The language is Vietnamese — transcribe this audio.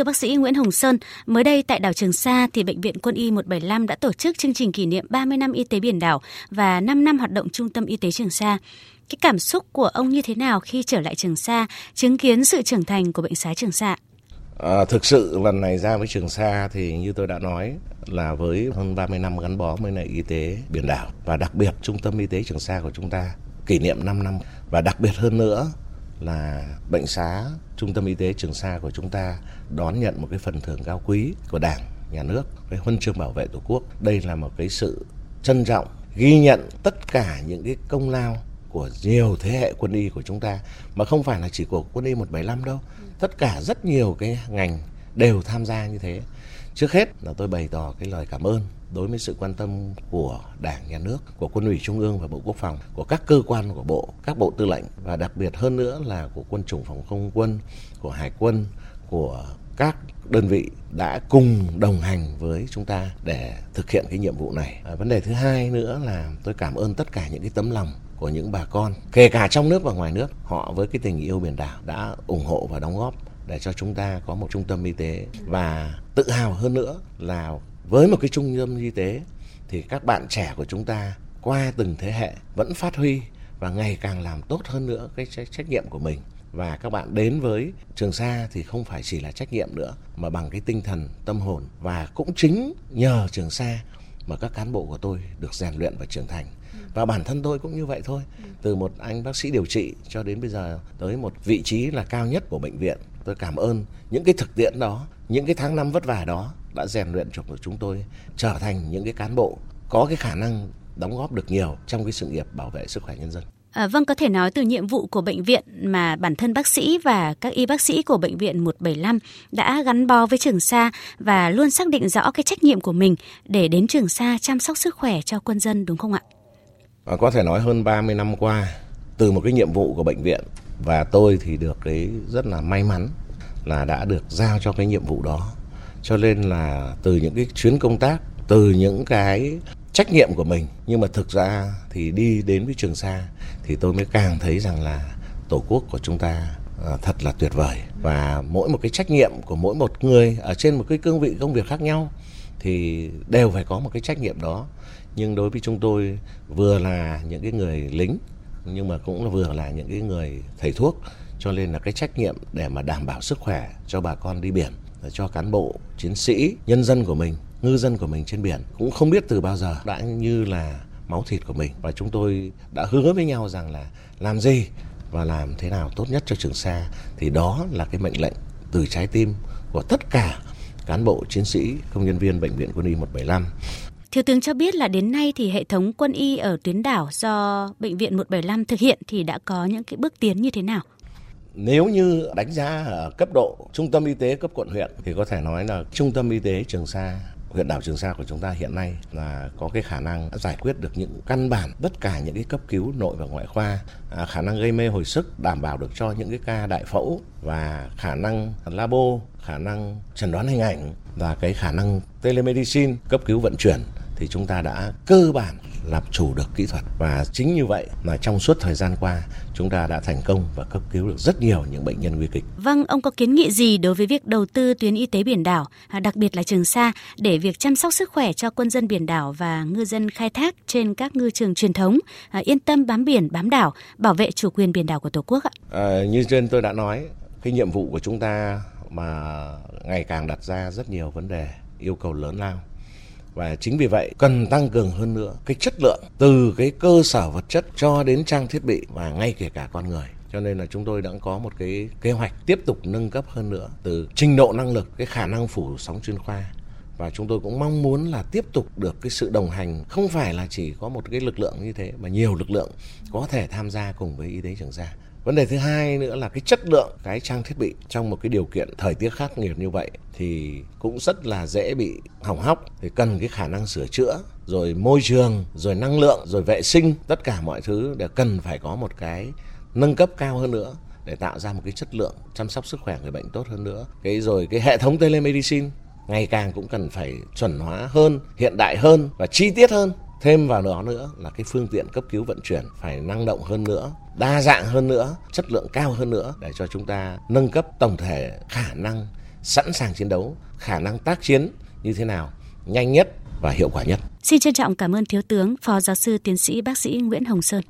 thưa bác sĩ Nguyễn Hồng Sơn, mới đây tại đảo Trường Sa thì Bệnh viện Quân y 175 đã tổ chức chương trình kỷ niệm 30 năm y tế biển đảo và 5 năm hoạt động Trung tâm Y tế Trường Sa. Cái cảm xúc của ông như thế nào khi trở lại Trường Sa, chứng kiến sự trưởng thành của bệnh xá Trường Sa? À, thực sự lần này ra với Trường Sa thì như tôi đã nói là với hơn 30 năm gắn bó với lại y tế biển đảo và đặc biệt Trung tâm Y tế Trường Sa của chúng ta kỷ niệm 5 năm và đặc biệt hơn nữa là bệnh xá Trung tâm Y tế Trường Sa của chúng ta đón nhận một cái phần thưởng cao quý của Đảng, Nhà nước, cái huân chương bảo vệ Tổ quốc. Đây là một cái sự trân trọng, ghi nhận tất cả những cái công lao của nhiều thế hệ quân y của chúng ta mà không phải là chỉ của quân y 175 đâu. Tất cả rất nhiều cái ngành đều tham gia như thế. Trước hết là tôi bày tỏ cái lời cảm ơn đối với sự quan tâm của Đảng, Nhà nước, của Quân ủy Trung ương và Bộ Quốc phòng, của các cơ quan của Bộ, các bộ tư lệnh và đặc biệt hơn nữa là của quân chủng phòng không quân, của Hải quân, của các đơn vị đã cùng đồng hành với chúng ta để thực hiện cái nhiệm vụ này. À, vấn đề thứ hai nữa là tôi cảm ơn tất cả những cái tấm lòng của những bà con, kể cả trong nước và ngoài nước, họ với cái tình yêu biển đảo đã ủng hộ và đóng góp để cho chúng ta có một trung tâm y tế. Và tự hào hơn nữa là với một cái trung tâm y tế thì các bạn trẻ của chúng ta qua từng thế hệ vẫn phát huy và ngày càng làm tốt hơn nữa cái trách nhiệm của mình. Và các bạn đến với Trường Sa thì không phải chỉ là trách nhiệm nữa, mà bằng cái tinh thần, tâm hồn. Và cũng chính nhờ Trường Sa mà các cán bộ của tôi được rèn luyện và trưởng thành. Và bản thân tôi cũng như vậy thôi. Từ một anh bác sĩ điều trị cho đến bây giờ, tới một vị trí là cao nhất của bệnh viện tôi cảm ơn những cái thực tiễn đó những cái tháng năm vất vả đó đã rèn luyện cho chúng tôi trở thành những cái cán bộ có cái khả năng đóng góp được nhiều trong cái sự nghiệp bảo vệ sức khỏe nhân dân. À, vâng, có thể nói từ nhiệm vụ của bệnh viện mà bản thân bác sĩ và các y bác sĩ của bệnh viện 175 đã gắn bó với Trường Sa và luôn xác định rõ cái trách nhiệm của mình để đến Trường Sa chăm sóc sức khỏe cho quân dân đúng không ạ? À, có thể nói hơn 30 năm qua từ một cái nhiệm vụ của bệnh viện và tôi thì được cái rất là may mắn là đã được giao cho cái nhiệm vụ đó. Cho nên là từ những cái chuyến công tác, từ những cái trách nhiệm của mình, nhưng mà thực ra thì đi đến với trường sa thì tôi mới càng thấy rằng là tổ quốc của chúng ta ờ, thật là tuyệt vời. Và mỗi một cái trách nhiệm của mỗi một người ở trên một cái cương vị công việc khác nhau thì đều phải có một cái trách nhiệm đó. Nhưng đối với chúng tôi, vừa là những cái người lính nhưng mà cũng là vừa là những cái người thầy thuốc, cho nên là cái trách nhiệm để mà đảm bảo sức khỏe cho bà con đi biển cho cán bộ, chiến sĩ, nhân dân của mình, ngư dân của mình trên biển. Cũng không biết từ bao giờ đã như là máu thịt của mình. Và chúng tôi đã hứa với nhau rằng là làm gì và làm thế nào tốt nhất cho Trường Sa. Thì đó là cái mệnh lệnh từ trái tim của tất cả cán bộ, chiến sĩ, công nhân viên bệnh viện quân y 175 Thiếu tướng cho biết là đến nay thì hệ thống quân y ở tuyến đảo do bệnh viện 175 thực hiện thì đã có những cái bước tiến như thế nào? Nếu như đánh giá ở cấp độ trung tâm y tế cấp quận huyện thì có thể nói là trung tâm y tế Trường Sa huyện đảo Trường Sa của chúng ta hiện nay là có cái khả năng giải quyết được những căn bản tất cả những cái cấp cứu nội và ngoại khoa à, khả năng gây mê hồi sức đảm bảo được cho những cái ca đại phẫu và khả năng labo khả năng chẩn đoán hình ảnh và cái khả năng telemedicine cấp cứu vận chuyển thì chúng ta đã cơ bản làm chủ được kỹ thuật và chính như vậy mà trong suốt thời gian qua chúng ta đã thành công và cấp cứu được rất nhiều những bệnh nhân nguy kịch. Vâng, ông có kiến nghị gì đối với việc đầu tư tuyến y tế biển đảo, à, đặc biệt là Trường Sa để việc chăm sóc sức khỏe cho quân dân biển đảo và ngư dân khai thác trên các ngư trường truyền thống à, yên tâm bám biển, bám đảo, bảo vệ chủ quyền biển đảo của Tổ quốc ạ? À, như trên tôi đã nói, cái nhiệm vụ của chúng ta mà ngày càng đặt ra rất nhiều vấn đề yêu cầu lớn lao và chính vì vậy, cần tăng cường hơn nữa cái chất lượng từ cái cơ sở vật chất cho đến trang thiết bị và ngay kể cả con người. Cho nên là chúng tôi đã có một cái kế hoạch tiếp tục nâng cấp hơn nữa từ trình độ năng lực, cái khả năng phủ sóng chuyên khoa. Và chúng tôi cũng mong muốn là tiếp tục được cái sự đồng hành, không phải là chỉ có một cái lực lượng như thế, mà nhiều lực lượng có thể tham gia cùng với y tế trường sa vấn đề thứ hai nữa là cái chất lượng cái trang thiết bị trong một cái điều kiện thời tiết khắc nghiệt như vậy thì cũng rất là dễ bị hỏng hóc. Thì cần cái khả năng sửa chữa, rồi môi trường, rồi năng lượng, rồi vệ sinh, tất cả mọi thứ đều cần phải có một cái nâng cấp cao hơn nữa để tạo ra một cái chất lượng chăm sóc sức khỏe người bệnh tốt hơn nữa. Cái rồi cái hệ thống telemedicine ngày càng cũng cần phải chuẩn hóa hơn, hiện đại hơn và chi tiết hơn thêm vào đó nữa là cái phương tiện cấp cứu vận chuyển phải năng động hơn nữa đa dạng hơn nữa chất lượng cao hơn nữa để cho chúng ta nâng cấp tổng thể khả năng sẵn sàng chiến đấu, khả năng tác chiến như thế nào, nhanh nhất và hiệu quả nhất. Xin trân trọng cảm ơn Thiếu tướng, Phó Giáo sư Tiến sĩ Bác sĩ Nguyễn Hồng Sơn.